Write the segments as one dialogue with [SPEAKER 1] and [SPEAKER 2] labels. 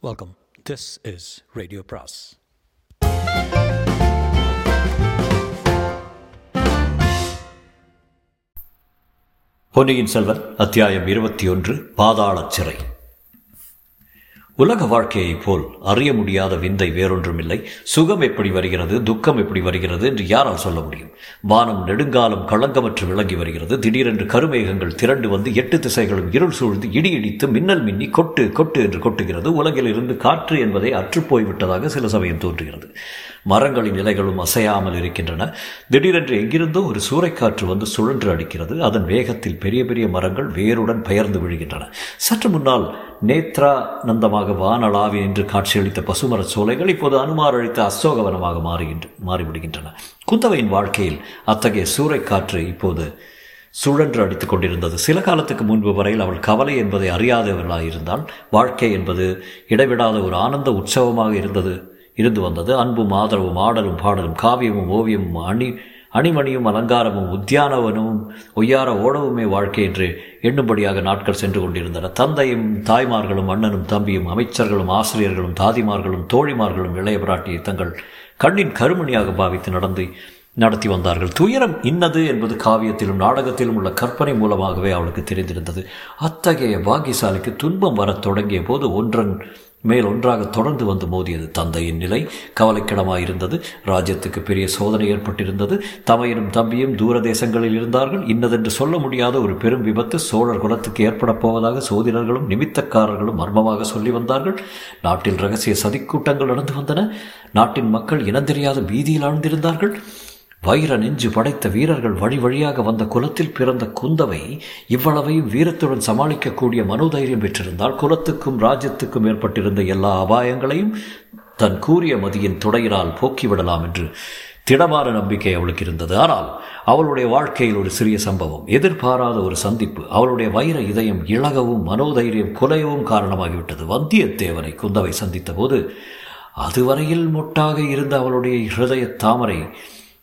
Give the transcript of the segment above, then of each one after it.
[SPEAKER 1] Welcome this is radio பிராஸ்
[SPEAKER 2] பொன்னியின் செல்வன் அத்தியாயம் இருபத்தி ஒன்று பாதாள சிறை. உலக வாழ்க்கையைப் போல் அறிய முடியாத விந்தை வேறொன்றுமில்லை. சுகம் எப்படி வருகிறது? துக்கம் எப்படி வருகிறது என்று யாரால் சொல்ல முடியும்? வானம் நெடுங்காலம் களங்கமற்று விளங்கி வருகிறது. திடீரென்று கருமேகங்கள் திரண்டு வந்து எட்டு திசைகளும் இருள் சூழ்ந்து இடி இடித்து மின்னல் மின்னி கொட்டு கொட்டு என்று கொட்டுகிறது. உலகில் இருந்து காற்று என்பதை அற்றுப்போய் விட்டதாக சில சமயம் தோன்றுகிறது. மரங்களின் இலைகளும் அசையாமல் இருக்கின்றன. திடீரென்று எங்கிருந்தோ ஒரு சூறைக்காற்று வந்து சுழன்று அடிக்கிறது. அதன் வேகத்தில் பெரிய பெரிய மரங்கள் வேருடன் பெயர்ந்து விழுகின்றன. சற்று முன்னால் நேத்ரானந்தமாக வானளாவி என்று காட்சியளித்த பசுமர சோலைகள் இப்போது அனுமார் அளித்த அசோகவனமாக மாறுகின்ற மாறிவிடுகின்றன. குந்தவையின் வாழ்க்கையில் அத்தகைய சூறைக்காற்று இப்போது சுழன்று அடித்துக் கொண்டிருந்தது. சில காலத்துக்கு முன்பு வரையில் அவள் கவலை என்பதை அறியாதவர்களாயிருந்தால் வாழ்க்கை என்பது இடைவிடாத ஒரு ஆனந்த உற்சவமாக இருந்தது. இருந்து வந்தது. அன்பும் ஆதரவும் ஆடலும் பாடலும் காவியமும் ஓவியமும் அணி அணிமணியும் அலங்காரமும் உத்தியானவனும் ஒய்யார ஓடவுமே வாழ்க்கை என்று எண்ணும்படியாக நாட்கள் சென்று கொண்டிருந்தன. தந்தையும் தாய்மார்களும் அண்ணனும் தம்பியும் அமைச்சர்களும் ஆசிரியர்களும் தாதிமார்களும் தோழிமார்களும் இளைய பிராட்டியை தங்கள் கண்ணின் கருமணியாக பாவித்து நடந்து நடத்தி வந்தார்கள். துயரம் இன்னது என்பது காவியத்திலும் நாடகத்திலும் உள்ள கற்பனை மூலமாகவே அவளுக்கு தெரிந்திருந்தது. அத்தகைய பாக்கியசாலிக்கு துன்பம் வரத் தொடங்கிய போது ஒன்றன் மேல் ஒன்றாக தொடர்ந்து வந்து மோதியது தந்தையின் நிலை. கவலைக்கிடமாயிருந்தது. ராஜ்யத்துக்கு பெரிய சோதனை ஏற்பட்டிருந்தது. தமையனும் தம்பியும் தூர தேசங்களில் இருந்தார்கள். இன்னதென்று சொல்ல முடியாத ஒரு பெரும் விபத்து சோழர் குலத்துக்கு ஏற்படப் போவதாக சோதிடர்களும் நிமித்தக்காரர்களும் மர்மமாக சொல்லி வந்தார்கள். நாட்டில் ரகசிய சதிக்கூட்டங்கள் நடந்து வந்தன. நாட்டின் மக்கள் இனந்தெரியாத பீதியில் ஆழ்ந்திருந்தார்கள். வைர நெஞ்சு படைத்த வீரர்கள் வழி வழியாக வந்த குலத்தில் பிறந்த குந்தவை இவ்வளவையும் வீரத்துடன் சமாளிக்கக்கூடிய மனோதைரியம் பெற்றிருந்தால் குலத்துக்கும் ராஜ்யத்துக்கும் ஏற்பட்டிருந்த எல்லா அபாயங்களையும் தன் கூறிய மதியின் துடையினால் போக்கிவிடலாம் என்று திடமான நம்பிக்கை அவளுக்கு இருந்தது. ஆனால் அவளுடைய வாழ்க்கையில் ஒரு சிறிய சம்பவம் எதிர்பாராத ஒரு சந்திப்பு. அவளுடைய வைர இதயம் இழகவும் மனோதைரியம் குலையவும் காரணமாகிவிட்டது. வந்தியத்தேவனை குந்தவை சந்தித்த போது அதுவரையில் மொட்டாக இருந்த அவளுடைய ஹிருதய தாமரை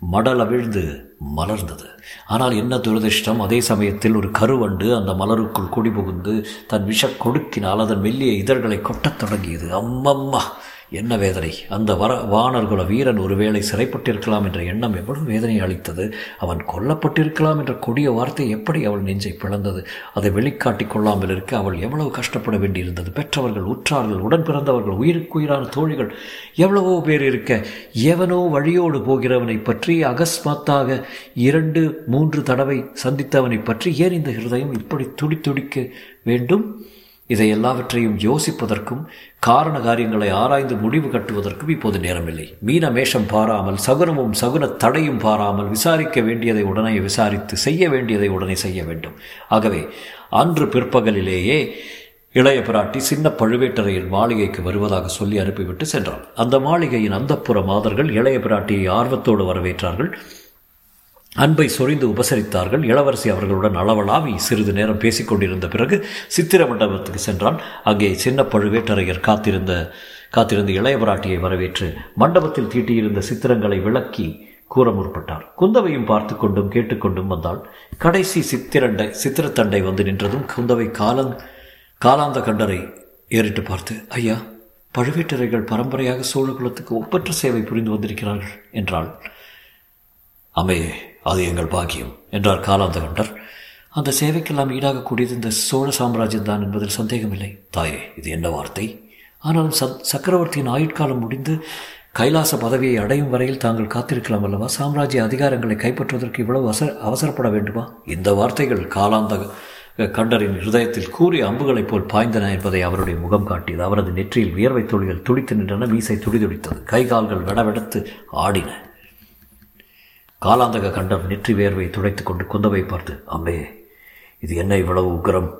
[SPEAKER 2] மடல் அவிழ்ந்து மலர்ந்தது. ஆனால் என்ன துரதிர்ஷ்டம் அதே சமயத்தில் ஒரு கருவண்டு அந்த மலருக்குள் குடிபுகுந்து தன் விஷ கொடுக்கினால் அதன் மெல்லிய இதழ்களை கொட்டத் தொடங்கியது. அம்மம்மா! என்ன வேதனை? அந்த வர வானர்குல வீரன் ஒருவேளை சிறைப்பட்டிருக்கலாம் என்ற எண்ணம் எவ்வளவு வேதனை அளித்தது? அவன் கொல்லப்பட்டிருக்கலாம் என்ற கொடிய வார்த்தை எப்படி அவள் நெஞ்சை பிளந்தது? அதை வெளிக்காட்டிக் கொள்ளாமல் இருக்க அவள் எவ்வளவு கஷ்டப்பட வேண்டியிருந்தது? பெற்றவர்கள் உற்றார்கள் உடன் பிறந்தவர்கள் உயிருக்குயிரான தோழிகள் எவ்வளவோ பேர் இருக்க எவனோ வழியோடு போகிறவனை பற்றி அகஸ்மாத்தாக இரண்டு மூன்று தடவை சந்தித்தவனை பற்றி ஏன் இந்த ஹிருதயம் இப்படி துடி துடிக்க வேண்டும்? இதை எல்லாவற்றையும் யோசிப்பதற்கும் காரண காரியங்களை ஆராய்ந்து முடிவு கட்டுவதற்கும் இப்போது நேரமில்லை. மீன மேஷம் பாராமல் சகுனமும் சகுன தடையும் பாராமல் விசாரிக்க வேண்டியதை உடனே விசாரித்து செய்ய வேண்டியதை உடனே செய்ய வேண்டும். ஆகவே அன்று பிற்பகலிலேயே இளைய பிராட்டி சின்ன பழுவேட்டரையின் மாளிகைக்கு வருவதாக சொல்லி அனுப்பிவிட்டு சென்றாள். அந்த மாளிகையின் அந்தப்புற மாதர்கள் இளைய பிராட்டியை ஆர்வத்தோடு வரவேற்றார்கள். அன்பை சொரிந்து உபசரித்தார்கள். இளவரசி அவர்களுடன் அளவலாவி சிறிது நேரம் பேசிக்கொண்டிருந்த பிறகு சித்திர மண்டபத்துக்கு சென்றால் அங்கே சின்ன பழுவேட்டரையர் காத்திருந்த காத்திருந்த இளையவராட்டியை வரவேற்று மண்டபத்தில் தீட்டியிருந்த சித்திரங்களை விளக்கி கூற முற்பட்டார். குந்தவையும் பார்த்து கொண்டும் கேட்டுக்கொண்டும் வந்தாள். கடைசி சித்திரண்டை சித்திரத்தண்டை வந்து நின்றதும் குந்தவை காலங் காலாந்த கண்டரை ஏறிட்டு பார்த்து ஐயா பழுவேட்டரைகள் பரம்பரையாக சோழகுலத்துக்கு ஒப்பற்ற சேவை புரிந்து வந்திருக்கிறார்கள் என்றாள். அமையே அது எங்கள் பாக்கியம் என்றார் காலாந்த கண்டர். அந்த சேவைக்கெல்லாம் ஈடாகக்கூடியது இந்த சோழ சாம்ராஜ்யம் தான் என்பதில் சந்தேகமில்லை. தாயே இது என்ன வார்த்தை? ஆனாலும் சத் சக்கரவர்த்தியின் ஆயுட்காலம் முடிந்து கைலாச பதவியை அடையும் வரையில் தாங்கள் காத்திருக்கலாம் அல்லவா? சாம்ராஜ்ய அதிகாரங்களை கைப்பற்றுவதற்கு இவ்வளவு அவசர அவசரப்பட வேண்டுமா? இந்த வார்த்தைகள் காலாந்த கண்டரின் ஹிருதயத்தில் கூறிய அம்புகளைப் போல் பாய்ந்தன என்பதை அவருடைய முகம் காட்டியது. அவரது நெற்றியில் வியர்வை துளிகள் துடித்து நின்றன மீசை துடிதுடித்தது. கை கால்கள் வெடவெடுத்து ஆடின. காலாந்தக கண்டம் நெற்றி வேர்வை துடைத்து கொண்டு குந்தவை பார்த்து அம்மே இது என்ன இவ்வளவு உக்கரம்?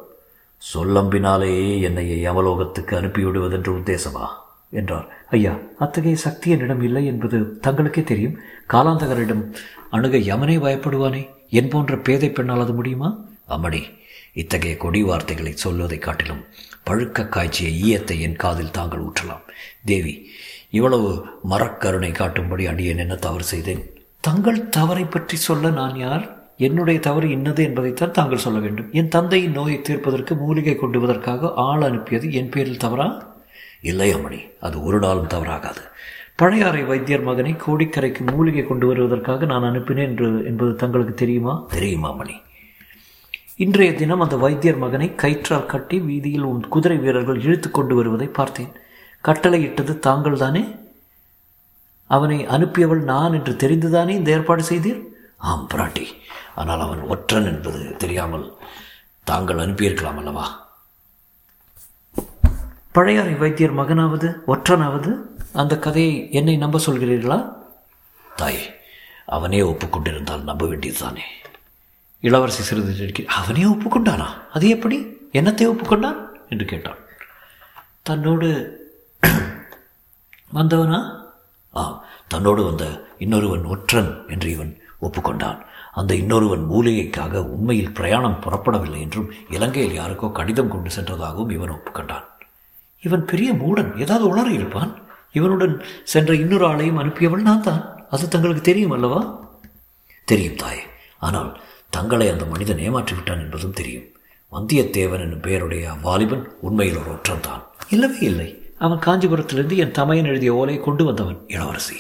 [SPEAKER 2] சொல்லம்பினாலேயே என்னை யமலோகத்துக்கு அனுப்பிவிடுவதென்று உத்தேசமா? என்றார். ஐயா அத்தகைய சக்தி என்னிடம் இல்லை என்பது தங்களுக்கே தெரியும். காலாந்தகரிடம் அணுக யமனே பயப்படுவானே? என் போன்ற பேதை பெண்ணால் அது முடியுமா? அம்மணி இத்தகைய கொடி வார்த்தைகளை சொல்வதைக் காட்டிலும் பழுக்க காய்ச்சிய ஈயத்தை என் காதில் தாங்கள் ஊற்றலாம். தேவி இவ்வளவு மரக்கருணை காட்டும்படி அடியேன் என்ன தவறு செய்தேன்? தங்கள் தவறை பற்றி சொல்ல நான் யார்? என்னுடைய தவறு இன்னது என்பதைத்தான் தாங்கள் சொல்ல வேண்டும். என் தந்தையின் நோயை தீர்ப்பதற்கு மூலிகை கொண்டுவதற்காக ஆள் அனுப்பியது என் பேரில் தவறா? இல்லை அம்மணி அது ஒரு நாளும் தவறாகாது. பழையாறை வைத்தியர் மகனை கோடிக்கரைக்கு மூலிகை கொண்டு வருவதற்காக நான் அனுப்பினேன் என்று என்பது தங்களுக்கு தெரியுமா? தெரியுமா மணி இன்றைய தினம் அந்த வைத்தியர் மகனை கயிற்றால் கட்டி வீதியில் உன் குதிரை வீரர்கள் இழுத்து கொண்டு வருவதை பார்த்தேன். கட்டளையிட்டது தாங்கள் தானே அவனை அனுப்பியவள் நான் என்று தெரிந்துதானே இந்த ஏற்பாடு செய்தீர்? ஆம் பிராட்டி. ஆனால் அவன் ஒற்றன் என்பது தெரியாமல் தாங்கள் அனுப்பியிருக்கலாம் அல்லவா? பழையாறை வைத்தியர் மகனாவது ஒற்றனாவது அந்த கதையை என்னை நம்ப சொல்கிறீர்களா? தாய் அவனே ஒப்புக்கொண்டிருந்தால் நம்ப வேண்டியதுதானே. இளவரசி சிறிது அவனே ஒப்புக்கொண்டானா? அது எப்படி? என்னத்தை ஒப்புக்கொண்டான்? என்று கேட்டான். தன்னோடு வந்தவனா? ஆ தன்னோடு வந்த இன்னொருவன் ஒற்றன் என்று இவன் ஒப்புக்கொண்டான். அந்த இன்னொருவன் மூலிகைக்காக உண்மையில் பிரயாணம் புறப்படவில்லை என்றும் இலங்கையில் யாருக்கோ கடிதம் கொண்டு சென்றதாகவும் இவன் ஒப்புக்கொண்டான். இவன் பெரிய மூடன் ஏதாவது உளறி இருப்பான்? இவனுடன் சென்ற இன்னொரு ஆளையும் அனுப்பியவள் நான் தான். அது தங்களுக்கு தெரியும் அல்லவா? தெரியும் தாயே. ஆனால் தங்களை அந்த மனிதன் ஏமாற்றி விட்டான் என்பதும் தெரியும். வந்தியத்தேவன் என்னும் பெயருடைய அவ்வாலிபன் உண்மையில் ஒரு ஒற்றன் தான். இல்லவே இல்லை. அவன் காஞ்சிபுரத்திலிருந்து என் தமையன் எழுதிய ஓலை கொண்டு வந்தவன் இளவரசி.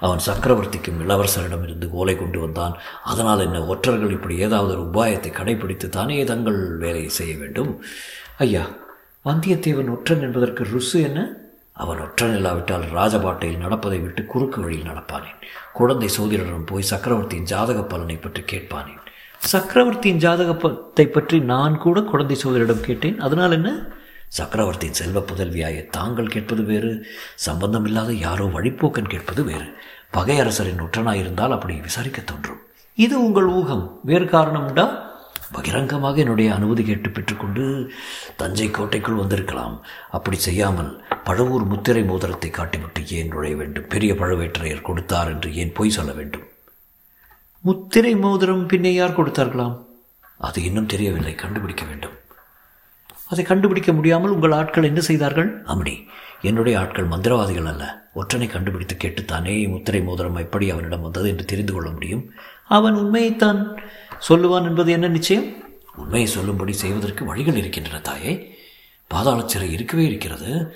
[SPEAKER 2] அவன் சக்கரவர்த்திக்கும் இளவரசரிடமிருந்து ஓலை கொண்டு வந்தான். அதனால் என்ன ஒற்றர்கள் இப்படி ஏதாவது ஒரு உபாயத்தை கடைபிடித்து தானே தங்கள் வேலையை செய்ய வேண்டும்? ஐயா வந்தியத்தேவன் ஒற்றன் என்பதற்கு ருசு என்ன? அவன் ஒற்றன் இல்லாவிட்டால் ராஜபாட்டையில் நடப்பதை விட்டு குறுக்கு வழியில் நடப்பானேன். குழந்தை சோதிடரிடம் போய் சக்கரவர்த்தியின் ஜாதக பலனை பற்றி கேட்பானேன். சக்கரவர்த்தியின் ஜாதகத்தை பற்றி நான் கூட குழந்தை சோதரிடம் கேட்டேன். அதனால் என்ன? சக்கரவர்த்தியின் செல்வ புதல்வியாய தாங்கள் கேட்பது வேறு சம்பந்தமில்லாத யாரோ வழிப்போக்கன் கேட்பது வேறு. பகையரசரின் ஒற்றனாயிருந்தால் அப்படி விசாரிக்க தோன்றும். இது உங்கள் ஊகம். வேறு காரணம் உண்டா? பகிரங்கமாக என்னுடைய அனுமதி கேட்டு பெற்றுக்கொண்டு தஞ்சை கோட்டைக்குள் வந்திருக்கலாம். அப்படி செய்யாமல் பழவூர் முத்திரை மோதிரத்தை காட்டிவிட்டு ஏன் நுழைய வேண்டும்? பெரிய பழுவேற்றையர் கொடுத்தார் என்று ஏன் பொய் சொல்ல வேண்டும்? முத்திரை மோதிரம் பின்னே யார் கொடுத்தார்களாம்? அது இன்னும் தெரியவில்லை. கண்டுபிடிக்க வேண்டும். அதை கண்டுபிடிக்க முடியாமல் உங்கள் ஆட்கள் என்ன செய்தார்கள்? அம்டி என்னுடைய ஆட்கள் மந்திரவாதிகள் அல்ல. ஒற்றனை கண்டுபிடித்து கேட்டுத்தானே முத்திரை மோதிரம் எப்படி அவனிடம் வந்தது என்று தெரிந்து கொள்ள முடியும்? அவன் உண்மையைத்தான் சொல்லுவான் என்பது என்ன நிச்சயம்? உண்மையை சொல்லும்படி செய்வதற்கு வழிகள் இருக்கின்றன தாயே. பாதாள சிறை இருக்கவே இருக்கிறது.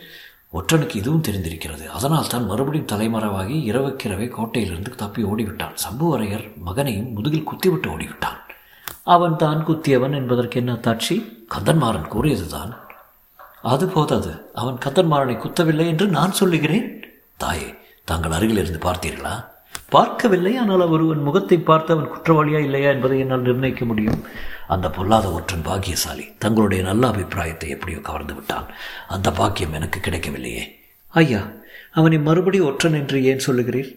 [SPEAKER 2] ஒற்றனுக்கு இதுவும் தெரிந்திருக்கிறது. அதனால் தான் மறுபடியும் தலைமறைவாகி இரவுக்கிரவே கோட்டையிலிருந்து தப்பி ஓடிவிட்டான். சம்புவரையர் மகனையும் முதுகில் குத்திவிட்டு ஓடிவிட்டான். அவன் தான் குத்தியவன் என்பதற்கு என்ன தாட்சி கந்தன்மாறன் கூறியதுதான். அது போதாது. அவன் கந்தன்மாறனை குத்தவில்லை என்று நான் சொல்லுகிறேன். தாயே தாங்கள் அருகில் இருந்து பார்த்தீர்களா? பார்க்கவில்லை. ஆனால் ஒருவன் முகத்தை பார்த்து அவன் குற்றவாளியா இல்லையா என்பதை என்னால் நிர்ணயிக்க முடியும். அந்த பொல்லாத ஒற்றன் பாக்கியசாலி தங்களுடைய நல்ல அபிப்பிராயத்தை எப்படியோ கவர்ந்து விட்டான். அந்த பாக்கியம் எனக்கு கிடைக்கவில்லையே. ஐயா அவனை மறுபடி ஒற்றன் என்று ஏன் சொல்லுகிறீர்?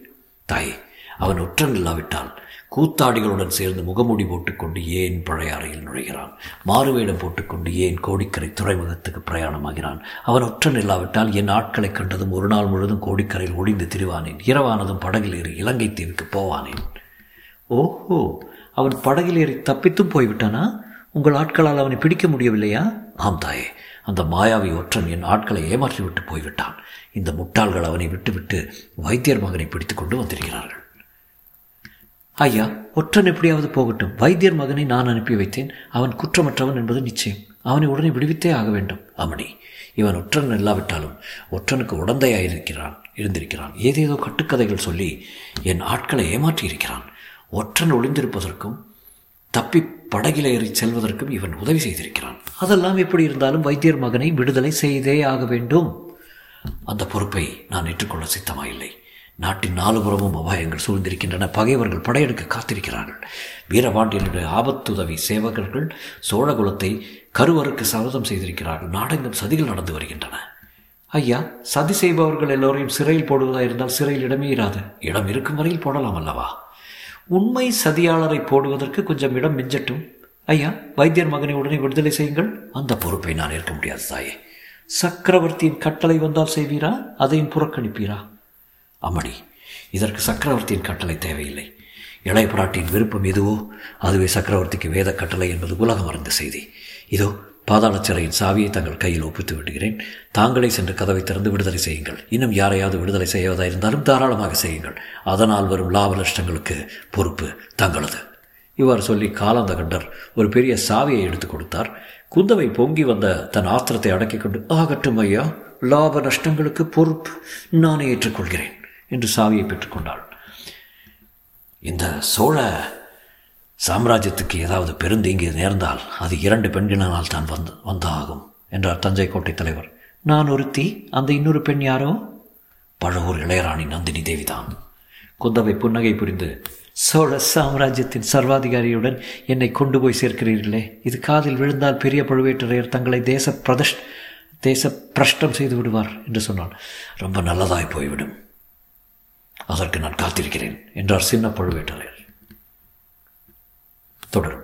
[SPEAKER 2] தாயே அவன் ஒற்றன் இல்லாவிட்டால் கூத்தாடிகளுடன் சேர்ந்து முகமூடி போட்டுக்கொண்டு ஏன் பழைய அறையில் நுழைகிறான்? மாறுவேடம் போட்டுக்கொண்டு ஏன் கோடிக்கரை துறைமுகத்துக்கு பிரயாணமாகிறான்? அவன் ஒற்றன் இல்லாவிட்டால் என் ஆட்களை கண்டதும் ஒரு நாள் முழுதும் கோடிக்கரையில் ஒளிந்து திரிவானேன். இரவானதும் படகில் ஏறி இலங்கை தீவுக்கு போவானேன். ஓஹோ அவன் படகில் ஏறி தப்பித்தும் போய்விட்டானா? உங்கள் ஆட்களால் அவனை பிடிக்க முடியவில்லையா? ஆம் தாயே அந்த மாயாவி ஒற்றன் என் ஆட்களை ஏமாற்றிவிட்டு போய்விட்டான். இந்த முட்டாள்கள் அவனை விட்டுவிட்டு வைத்தியர் மகனை பிடித்து கொண்டு வந்திருக்கிறார்கள். ஐயா ஒற்றன் எப்படியாவது போகட்டும். வைத்தியர் மகனை நான் அனுப்பி வைத்தேன். அவன் குற்றமற்றவன் என்பது நிச்சயம். அவனை உடனே விடுவித்தே ஆக வேண்டும். அமணி இவன் ஒற்றன் இல்லாவிட்டாலும் ஒற்றனுக்கு உடந்தையாயிருக்கிறான் இருந்திருக்கிறான். ஏதேதோ கட்டுக்கதைகள் சொல்லி என் ஆட்களை ஏமாற்றி இருக்கிறான் ஒற்றன் ஒளிந்திருப்பதற்கும் தப்பி படகில் ஏறி செல்வதற்கும் இவன் உதவி செய்திருக்கிறான். அதெல்லாம் எப்படி இருந்தாலும் வைத்தியர் மகனை விடுதலை செய்தே ஆக வேண்டும். அந்த பொறுப்பை நான் ஏற்றுக்கொள்ள சித்தமாயில்லை. நாட்டின் நாலுபுறமும் அபாயங்கள் சூழ்ந்திருக்கின்றன. பகைவர்கள் படையெடுக்க காத்திருக்கிறார்கள். வீரபாண்டியனுடைய ஆபத்துதவி சேவகர்கள் சோழகுலத்தை கருவருக்கு சபதம் செய்திருக்கிறார்கள். நாடெங்கும் சதிகள் நடந்து வருகின்றன. ஐயா சதி செய்பவர்கள் எல்லோரையும் சிறையில் போடுவதாக இருந்தால் சிறையில் இடமே இராது. இடம் இருக்கும் வரையில் போடலாம் அல்லவா? உண்மை சதியாளரை போடுவதற்கு கொஞ்சம் இடம் மிஞ்சட்டும். ஐயா வைத்தியர் மகனை உடனே விடுதலை செய்யுங்கள். அந்த பொறுப்பை நான் ஏற்க முடியாது தாயே. சக்கரவர்த்தியின் கட்டளை வந்தால் செய்வீரா? அதையும் புறக்கணிப்பீரா? அம்மடி இதற்கு சக்கரவர்த்தியின் கட்டளை தேவையில்லை. இளைய பிராட்டியின் விருப்பம் எதுவோ அதுவே சக்கரவர்த்திக்கு வேத கட்டளை என்பது உலகம் அறிந்த செய்தி. இதோ பாதாள சிறையின் சாவியை தங்கள் கையில் ஒப்பித்து விடுகிறேன். தாங்களே சென்று கதவை திறந்து விடுதலை செய்யுங்கள். இன்னும் யாரையாவது விடுதலை செய்வதாக இருந்தாலும் தாராளமாக செய்யுங்கள். அதனால் வரும் லாப நஷ்டங்களுக்கு பொறுப்பு தங்களது. இவ்வாறு சொல்லி காலாந்த கண்டர் ஒரு பெரிய சாவியை எடுத்து கொடுத்தார். குந்தவை பொங்கி வந்த தன் ஆத்திரத்தை அடக்கிக் கொண்டு ஆகட்டும் ஐயா லாப நஷ்டங்களுக்கு பொறுப்பு நானே ஏற்றுக்கொள்கிறேன். என்று சாவியை பெற்றுக்கொண்டாள். இந்த சோழ சாம்ராஜ்யத்துக்கு ஏதாவது பெருந்தீங்கு நேர்ந்தால் அது இரண்டு பெண்களினால் தான் வந்து வந்தாகும் என்றார் தஞ்சை கோட்டை தலைவர். நான் ஒருத்தி அந்த இன்னொரு பெண் யாரோ? பழவூர் இளையராணி நந்தினி தேவிதான். குந்தவை புன்னகை புரிந்து சோழ சாம்ராஜ்யத்தின் சர்வாதிகாரியுடன் என்னை கொண்டு போய் சேர்க்கிறீர்களே. இது காதில் விழுந்தால் பெரிய பழுவேட்டரையர் தங்களை தேச பிரதஷ் தேச பிரஷ்டம் செய்து விடுவார் என்று சொன்னான். ரொம்ப நல்லதாய் போய்விடும். அதற்கு நான் காத்திருக்கிறேன் என்றார் சின்ன பழுவேட்டரையர். தொடரும்.